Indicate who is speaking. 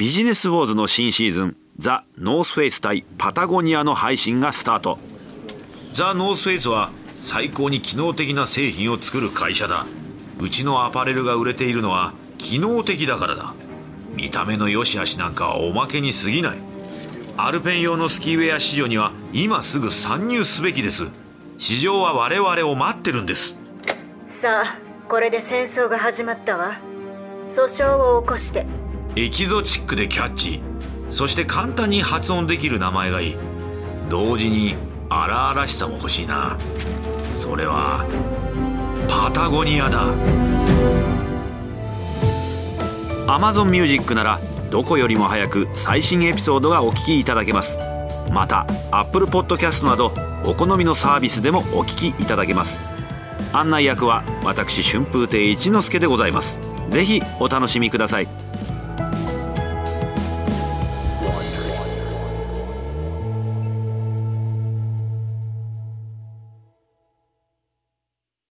Speaker 1: ビジネスウォーズの新シーズンザ・ノースフェイス対パタゴニアの配信がスタート。
Speaker 2: ザ・ノースフェイスは最高に機能的な製品を作る会社だ。うちのアパレルが売れているのは機能的だからだ。見た目の良し悪しなんかはおまけに過ぎない。アルペン用のスキーウェア市場には今すぐ参入すべきです。市場は我々を待ってるんです。
Speaker 3: さあこれで戦争が始まったわ。訴訟を起こして
Speaker 2: エキゾチックでキャッチ。そして簡単に発音できる名前がいい。同時に荒々しさも欲しいな。それはパタゴニアだ。
Speaker 1: Amazon Music ならどこよりも早く最新エピソードがお聞きいただけます。また Apple Podcast などお好みのサービスでもお聞きいただけます。案内役は私春風亭一之輔でございます。ぜひお楽しみください。